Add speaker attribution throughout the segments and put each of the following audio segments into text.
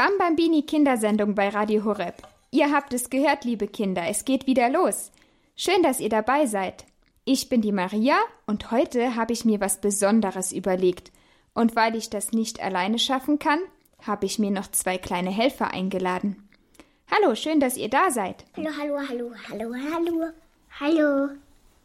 Speaker 1: Bambambini Kindersendung bei Radio Horeb. Ihr habt es gehört, liebe Kinder, es geht wieder los. Schön, dass ihr dabei seid. Ich bin die Maria und heute habe ich mir was Besonderes überlegt. Und weil ich das nicht alleine schaffen kann, habe ich mir noch zwei kleine Helfer eingeladen. Hallo, schön, dass ihr da seid.
Speaker 2: Hallo, hallo, hallo, hallo, hallo, hallo.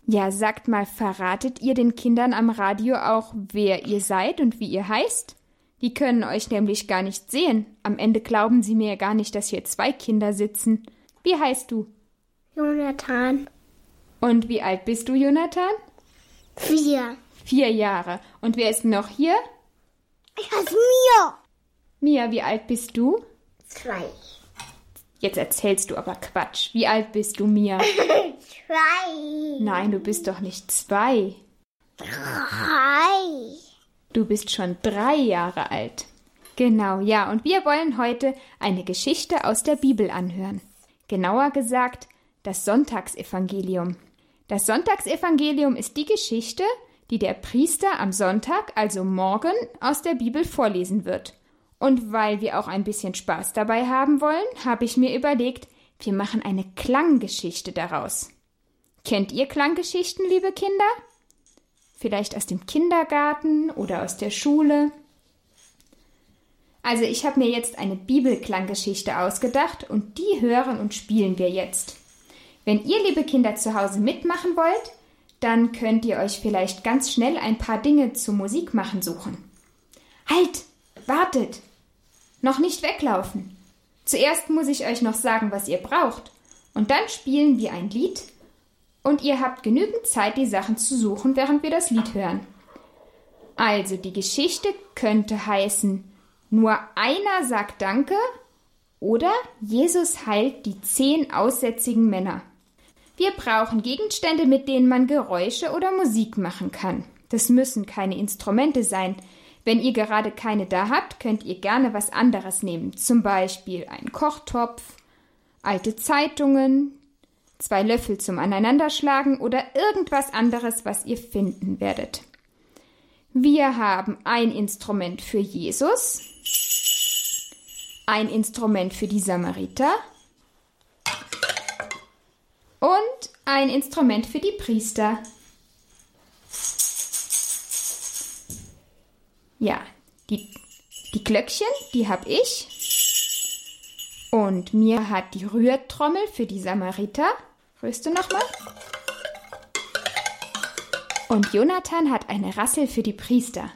Speaker 1: Ja, sagt mal, verratet ihr den Kindern am Radio auch, wer ihr seid und wie ihr heißt? Die können euch nämlich gar nicht sehen. Am Ende glauben sie mir gar nicht, dass hier zwei Kinder sitzen. Wie heißt du?
Speaker 2: Jonathan.
Speaker 1: Und wie alt bist du, Jonathan?
Speaker 2: Vier.
Speaker 1: Vier Jahre. Und wer ist noch hier?
Speaker 2: Ich heiße Mia.
Speaker 1: Mia, wie alt bist du?
Speaker 2: Zwei.
Speaker 1: Jetzt erzählst du aber Quatsch. Wie alt bist du, Mia?
Speaker 2: Zwei.
Speaker 1: Nein, du bist doch nicht zwei.
Speaker 2: Drei.
Speaker 1: Du bist schon drei Jahre alt. Genau, ja, und wir wollen heute eine Geschichte aus der Bibel anhören. Genauer gesagt, das Sonntagsevangelium. Das Sonntagsevangelium ist die Geschichte, die der Priester am Sonntag, also morgen, aus der Bibel vorlesen wird. Und weil wir auch ein bisschen Spaß dabei haben wollen, habe ich mir überlegt, wir machen eine Klanggeschichte daraus. Kennt ihr Klanggeschichten, liebe Kinder? Vielleicht aus dem Kindergarten oder aus der Schule? Also ich habe mir jetzt eine Bibelklanggeschichte ausgedacht und die hören und spielen wir jetzt. Wenn ihr, liebe Kinder, zu Hause mitmachen wollt, dann könnt ihr euch vielleicht ganz schnell ein paar Dinge zum Musikmachen suchen. Halt! Wartet! Noch nicht weglaufen! Zuerst muss ich euch noch sagen, was ihr braucht, und dann spielen wir ein Lied, und ihr habt genügend Zeit, die Sachen zu suchen, während wir das Lied hören. Also, die Geschichte könnte heißen, nur einer sagt Danke oder Jesus heilt die zehn aussätzigen Männer. Wir brauchen Gegenstände, mit denen man Geräusche oder Musik machen kann. Das müssen keine Instrumente sein. Wenn ihr gerade keine da habt, könnt ihr gerne was anderes nehmen. Zum Beispiel einen Kochtopf, alte Zeitungen, zwei Löffel zum Aneinanderschlagen oder irgendwas anderes, was ihr finden werdet. Wir haben ein Instrument für Jesus, ein Instrument für die Samariter und ein Instrument für die Priester. Ja, die, die Glöckchen, die habe ich. Und mir hat die Rührtrommel für die Samariter. Rührst du nochmal? Und Jonathan hat eine Rassel für die Priester.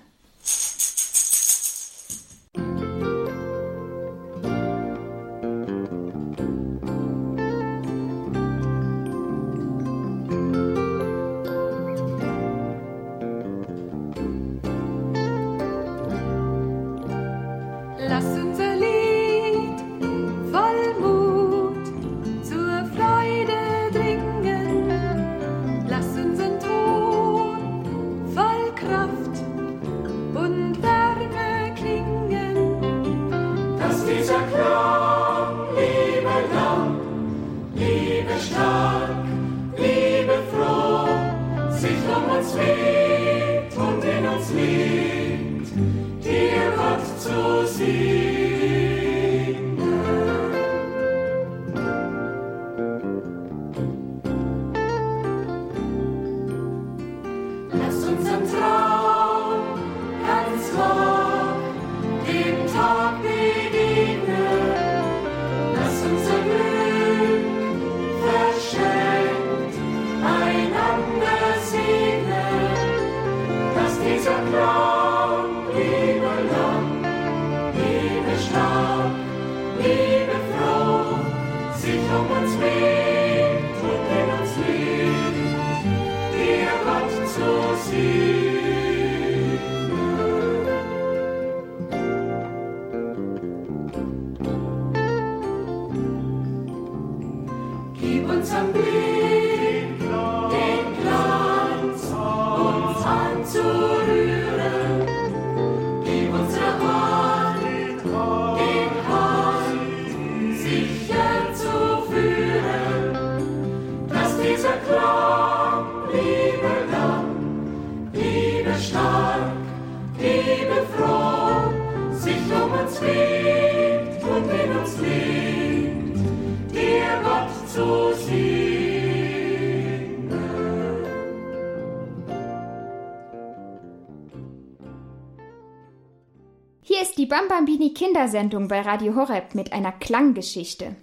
Speaker 1: Bambambini Kindersendung bei Radio Horeb mit einer Klanggeschichte.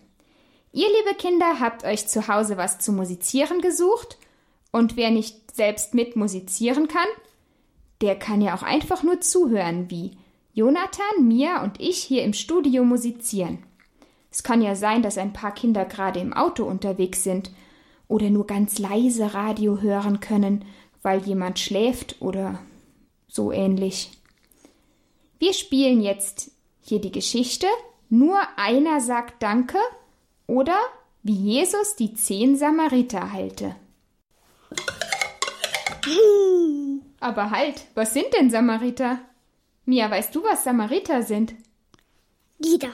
Speaker 1: Ihr, liebe Kinder, habt euch zu Hause was zu musizieren gesucht und wer nicht selbst mit musizieren kann, der kann ja auch einfach nur zuhören, wie Jonathan, Mia und ich hier im Studio musizieren. Es kann ja sein, dass ein paar Kinder gerade im Auto unterwegs sind oder nur ganz leise Radio hören können, weil jemand schläft oder so ähnlich. Wir spielen jetzt hier die Geschichte Nur einer sagt Danke oder wie Jesus die zehn Samariter heilte. Aber halt, was sind denn Samariter? Mia, weißt du, was Samariter sind?
Speaker 2: Lieder.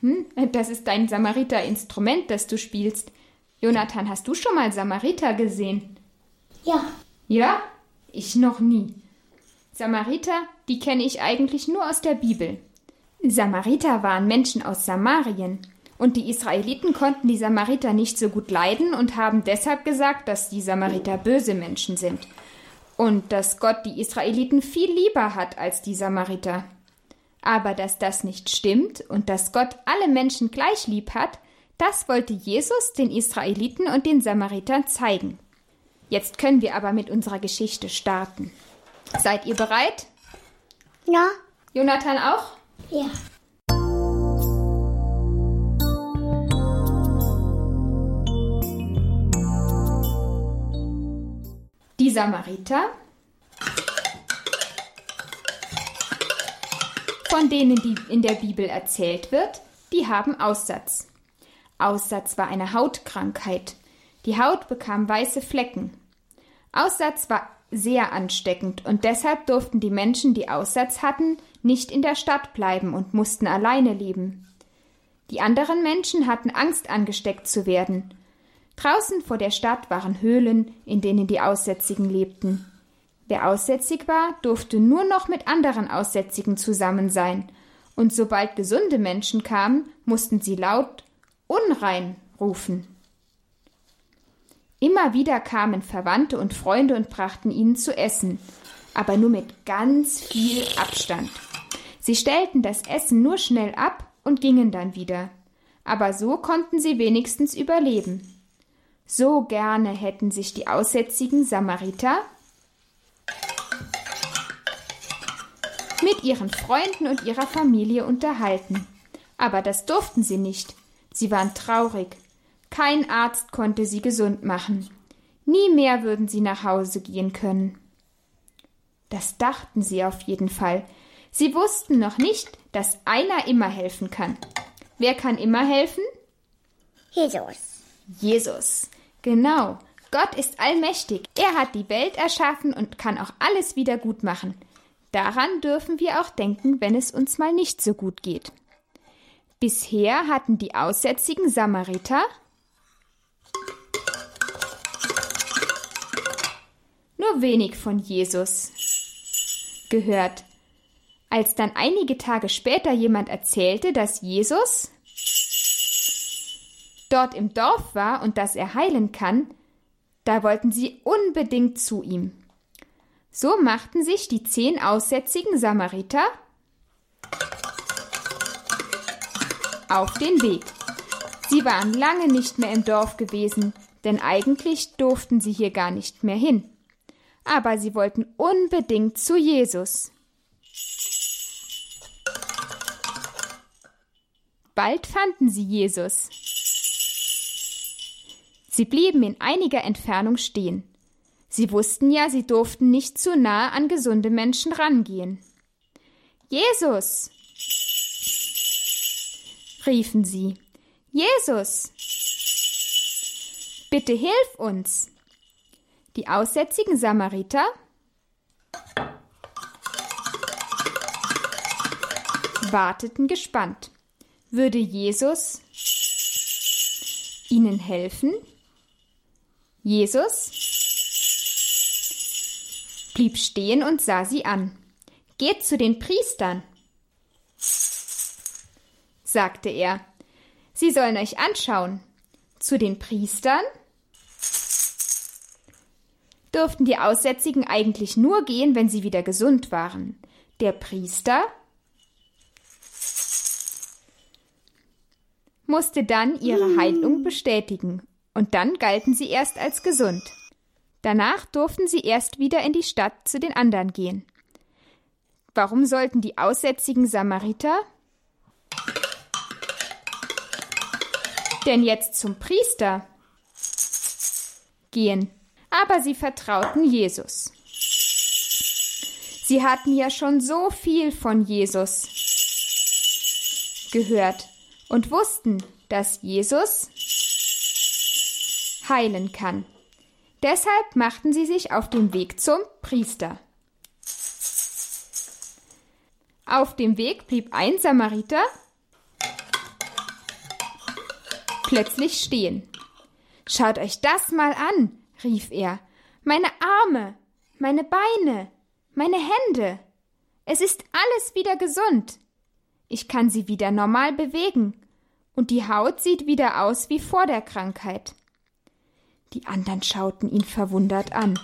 Speaker 1: Hm, das ist dein Samariter-Instrument, das du spielst. Jonathan, hast du schon mal Samariter gesehen?
Speaker 2: Ja.
Speaker 1: Ja? Ich noch nie. Samariter, die kenne ich eigentlich nur aus der Bibel. Samariter waren Menschen aus Samarien. Und die Israeliten konnten die Samariter nicht so gut leiden und haben deshalb gesagt, dass die Samariter böse Menschen sind. Und dass Gott die Israeliten viel lieber hat als die Samariter. Aber dass das nicht stimmt und dass Gott alle Menschen gleich lieb hat, das wollte Jesus den Israeliten und den Samaritern zeigen. Jetzt können wir aber mit unserer Geschichte starten. Seid ihr bereit?
Speaker 2: Ja.
Speaker 1: Jonathan auch?
Speaker 2: Ja.
Speaker 1: Die Samariter, von denen die in der Bibel erzählt wird, die haben Aussatz. Aussatz war eine Hautkrankheit. Die Haut bekam weiße Flecken. Aussatz war sehr ansteckend und deshalb durften die Menschen, die Aussatz hatten, nicht in der Stadt bleiben und mussten alleine leben. Die anderen Menschen hatten Angst, angesteckt zu werden. Draußen vor der Stadt waren Höhlen, in denen die Aussätzigen lebten. Wer aussätzig war, durfte nur noch mit anderen Aussätzigen zusammen sein, und sobald gesunde Menschen kamen, mussten sie laut unrein rufen. Immer wieder kamen Verwandte und Freunde und brachten ihnen zu essen, aber nur mit ganz viel Abstand. Sie stellten das Essen nur schnell ab und gingen dann wieder. Aber so konnten sie wenigstens überleben. So gerne hätten sich die aussätzigen Samariter mit ihren Freunden und ihrer Familie unterhalten. Aber das durften sie nicht. Sie waren traurig. Kein Arzt konnte sie gesund machen. Nie mehr würden sie nach Hause gehen können. Das dachten sie auf jeden Fall. Sie wussten noch nicht, dass einer immer helfen kann. Wer kann immer helfen?
Speaker 2: Jesus.
Speaker 1: Jesus. Genau. Gott ist allmächtig. Er hat die Welt erschaffen und kann auch alles wieder gut machen. Daran dürfen wir auch denken, wenn es uns mal nicht so gut geht. Bisher hatten die aussätzigen Samariter nur wenig von Jesus gehört. Als dann einige Tage später jemand erzählte, dass Jesus dort im Dorf war und dass er heilen kann, da wollten sie unbedingt zu ihm. So machten sich die zehn aussätzigen Samariter auf den Weg. Sie waren lange nicht mehr im Dorf gewesen, denn eigentlich durften sie hier gar nicht mehr hin. Aber sie wollten unbedingt zu Jesus. Bald fanden sie Jesus. Sie blieben in einiger Entfernung stehen. Sie wussten ja, sie durften nicht zu nahe an gesunde Menschen rangehen. Jesus! riefen sie. Jesus! Bitte hilf uns! Die aussätzigen Samariter warteten gespannt. Würde Jesus ihnen helfen? Jesus blieb stehen und sah sie an. Geht zu den Priestern, sagte er. Sie sollen euch anschauen. Zu den Priestern? durften die Aussätzigen eigentlich nur gehen, wenn sie wieder gesund waren. Der Priester musste dann ihre hm. Heilung bestätigen, und dann galten sie erst als gesund. Danach durften sie erst wieder in die Stadt zu den anderen gehen. Warum sollten die aussätzigen Samariter denn jetzt zum Priester gehen? Aber sie vertrauten Jesus. Sie hatten ja schon so viel von Jesus gehört und wussten, dass Jesus heilen kann. Deshalb machten sie sich auf den Weg zum Priester. Auf dem Weg blieb ein Samariter plötzlich stehen. Schaut euch das mal an, rief er. Meine Arme, meine Beine, meine Hände. Es ist alles wieder gesund. Ich kann sie wieder normal bewegen, und die Haut sieht wieder aus wie vor der Krankheit. Die anderen schauten ihn verwundert an.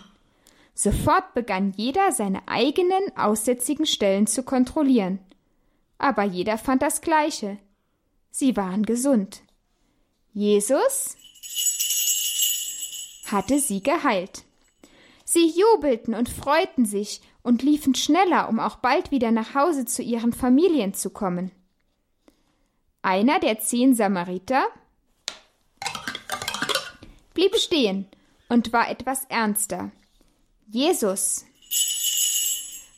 Speaker 1: Sofort begann jeder seine eigenen aussätzigen Stellen zu kontrollieren. Aber jeder fand das Gleiche. Sie waren gesund. Jesus hatte sie geheilt. Sie jubelten und freuten sich und liefen schneller, um auch bald wieder nach Hause zu ihren Familien zu kommen. Einer der zehn Samariter blieb stehen und war etwas ernster. Jesus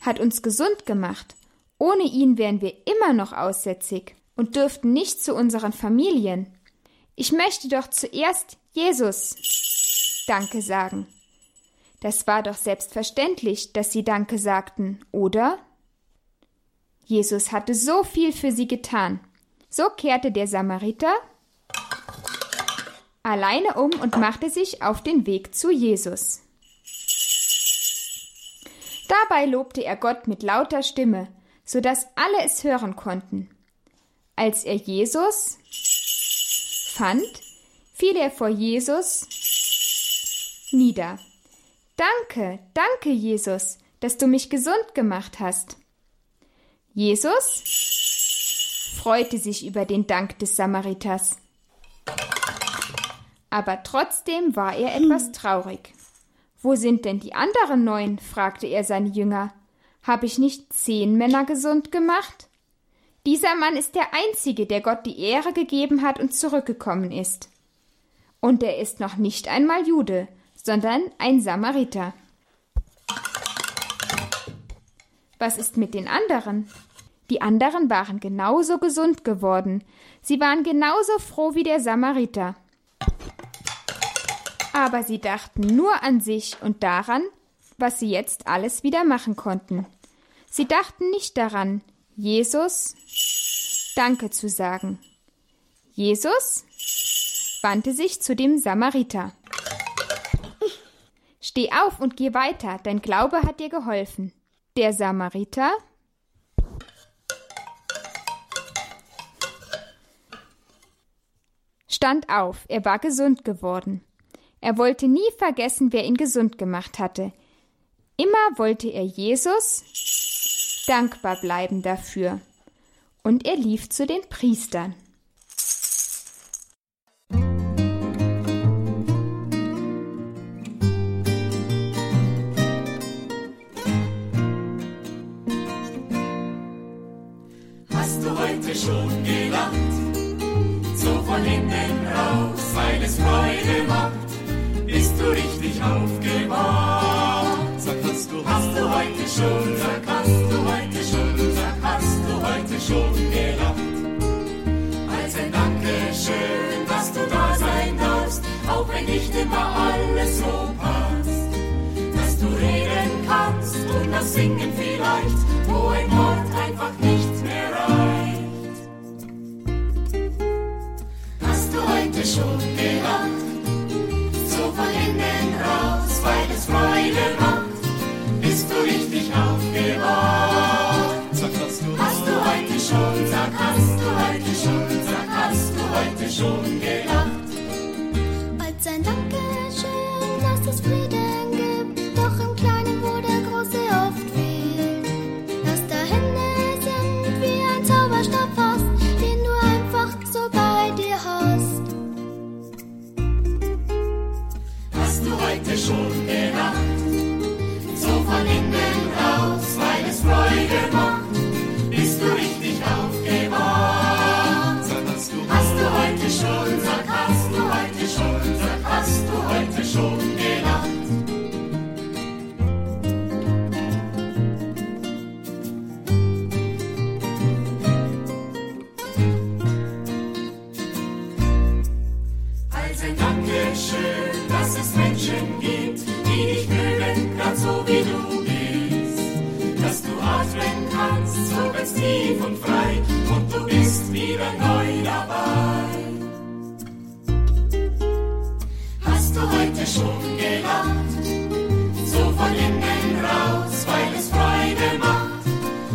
Speaker 1: hat uns gesund gemacht. Ohne ihn wären wir immer noch aussätzig und dürften nicht zu unseren Familien. Ich möchte doch zuerst Jesus Danke sagen. Das war doch selbstverständlich, dass sie Danke sagten, oder? Jesus hatte so viel für sie getan. So kehrte der Samariter alleine um und machte sich auf den Weg zu Jesus. Dabei lobte er Gott mit lauter Stimme, so dass alle es hören konnten. Als er Jesus fand, fiel er vor Jesus nieder. Danke, danke, Jesus, dass du mich gesund gemacht hast. Jesus freute sich über den Dank des Samariters. Aber trotzdem war er etwas traurig. Wo sind denn die anderen neun? fragte er seine Jünger. Habe ich nicht zehn Männer gesund gemacht? Dieser Mann ist der einzige, der Gott die Ehre gegeben hat und zurückgekommen ist. Und er ist noch nicht einmal Jude, sondern ein Samariter. Was ist mit den anderen? Die anderen waren genauso gesund geworden. Sie waren genauso froh wie der Samariter. Aber sie dachten nur an sich und daran, was sie jetzt alles wieder machen konnten. Sie dachten nicht daran, Jesus Danke zu sagen. Jesus wandte sich zu dem Samariter. Steh auf und geh weiter, dein Glaube hat dir geholfen. Der Samariter stand auf, er war gesund geworden. Er wollte nie vergessen, wer ihn gesund gemacht hatte. Immer wollte er Jesus dankbar bleiben dafür. Und er lief zu den Priestern.
Speaker 3: Wenn nicht immer alles so passt. Dass du reden kannst und das Singen vielleicht, wo ein Wort einfach nicht mehr reicht. Hast du heute schon gelacht? So von innen raus, weil es Freude macht, bist du richtig aufgewacht. Hast du heute schon, sag, hast du heute schon, sag, hast du heute schon gelacht? Ganz tief und frei, und du bist wieder neu dabei. Hast du heute schon gelacht? So von innen raus, weil es Freude macht,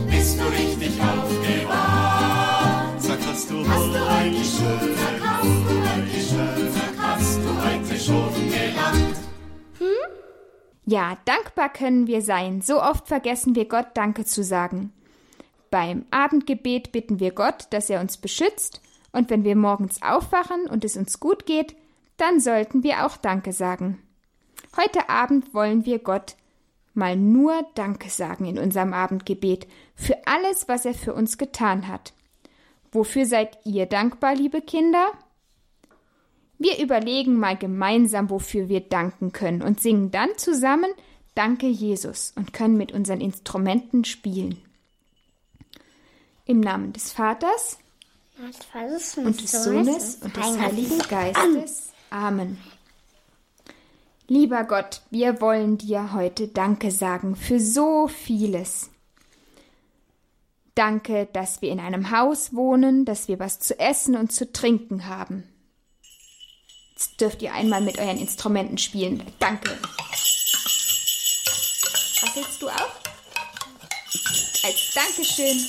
Speaker 3: bist du richtig aufgewacht. Sag, hast du heute schön, sag, hast du heute schön, sag, hast du heute schon gelacht?
Speaker 1: Ja, dankbar können wir sein. So oft vergessen wir Gott Danke zu sagen. Beim Abendgebet bitten wir Gott, dass er uns beschützt, und wenn wir morgens aufwachen und es uns gut geht, dann sollten wir auch Danke sagen. Heute Abend wollen wir Gott mal nur Danke sagen in unserem Abendgebet für alles, was er für uns getan hat. Wofür seid ihr dankbar, liebe Kinder? Wir überlegen mal gemeinsam, wofür wir danken können und singen dann zusammen Danke Jesus und können mit unseren Instrumenten spielen. Im Namen des Vaters und des Sohnes und des Heiligen Geistes. Amen. Lieber Gott, wir wollen dir heute Danke sagen für so vieles. Danke, dass wir in einem Haus wohnen, dass wir was zu essen und zu trinken haben. Jetzt dürft ihr einmal mit euren Instrumenten spielen. Danke. Rasselst du auch? Als Dankeschön,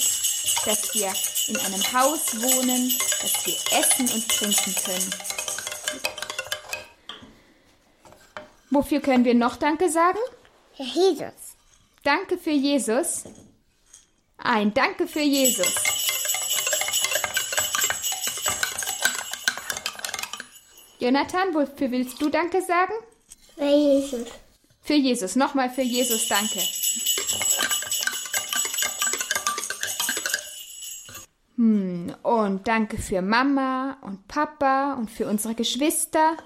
Speaker 1: dass wir in einem Haus wohnen, dass wir essen und trinken können. Wofür können wir noch Danke sagen?
Speaker 4: Herr Jesus.
Speaker 1: Danke für Jesus. Ein Danke für Jesus. Jonathan, wofür willst du Danke sagen?
Speaker 4: Herr Jesus.
Speaker 1: Für Jesus. Nochmal für Jesus Danke. Hm, und danke für Mama und Papa und für unsere Geschwister.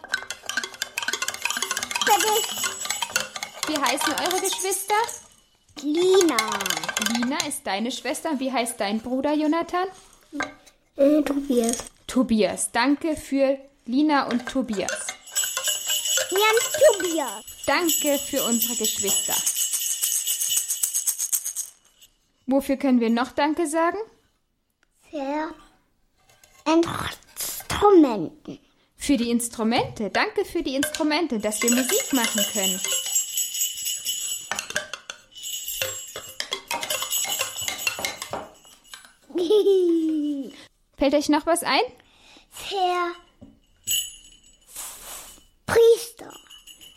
Speaker 1: Wie heißen eure Geschwister?
Speaker 4: Lina.
Speaker 1: Lina ist deine Schwester. Und wie heißt dein Bruder Jonathan?
Speaker 4: Äh, Tobias.
Speaker 1: Tobias. Danke für Lina und Tobias.
Speaker 4: Jan Tobias.
Speaker 1: Danke für unsere Geschwister. Wofür können wir noch Danke sagen?
Speaker 4: Für Instrumenten.
Speaker 1: Für die Instrumente. Danke für die Instrumente, dass wir Musik machen können. Fällt euch noch was ein?
Speaker 4: Für Priester.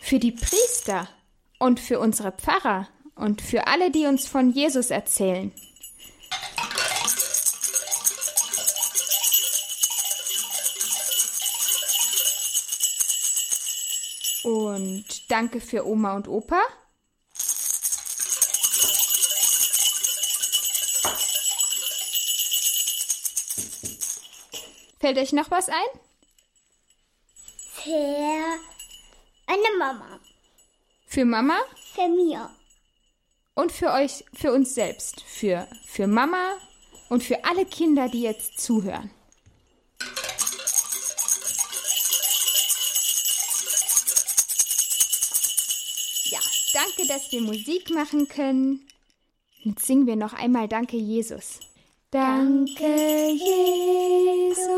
Speaker 1: Für die Priester und für unsere Pfarrer und für alle, die uns von Jesus erzählen. Danke für Oma und Opa. Fällt euch noch was ein?
Speaker 4: Für eine Mama.
Speaker 1: Für Mama
Speaker 4: Für mir.
Speaker 1: und für euch, für uns selbst. Für, für Mama und für alle Kinder, die jetzt zuhören. Dass wir Musik machen können. Jetzt singen wir noch einmal Danke, Jesus. Danke, Jesus.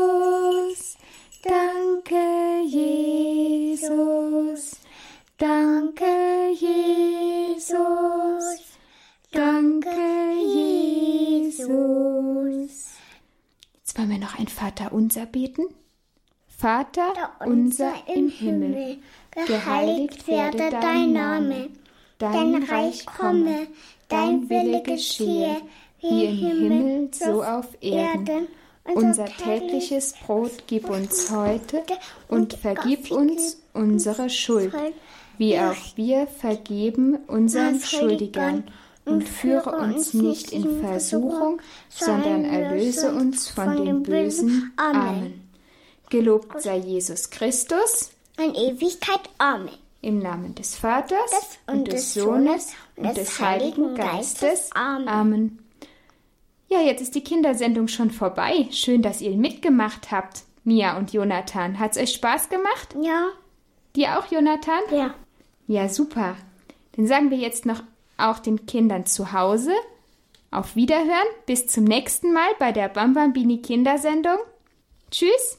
Speaker 1: Danke, Jesus. Danke, Jesus. Danke, Jesus. Jetzt wollen wir noch ein Vaterunser beten. Vater unser im Himmel, geheiligt werde dein Name, dein Reich komme, dein Wille geschehe, wie im Himmel, so auf Erden. Unser tägliches Brot gib uns heute und vergib uns unsere Schuld, wie auch wir vergeben unseren Schuldigern. Und führe uns nicht in Versuchung, sondern erlöse uns von dem Bösen. Amen. Gelobt sei Jesus Christus,
Speaker 4: In Ewigkeit. Amen.
Speaker 1: Im Namen des Vaters und des Sohnes und des Heiligen Geistes.
Speaker 4: Amen.
Speaker 1: Amen. Ja, jetzt ist die Kindersendung schon vorbei. Schön, dass ihr mitgemacht habt, Mia und Jonathan. Hat's euch Spaß gemacht?
Speaker 4: Ja.
Speaker 1: Dir auch, Jonathan?
Speaker 4: Ja.
Speaker 1: Ja, super. Dann sagen wir jetzt noch auch den Kindern zu Hause. Auf Wiederhören. Bis zum nächsten Mal bei der Bambambini Kindersendung. Tschüss.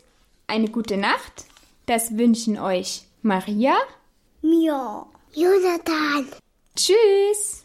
Speaker 1: Eine gute Nacht. Das wünschen euch Maria.
Speaker 4: Mia. Jonathan.
Speaker 1: Tschüss.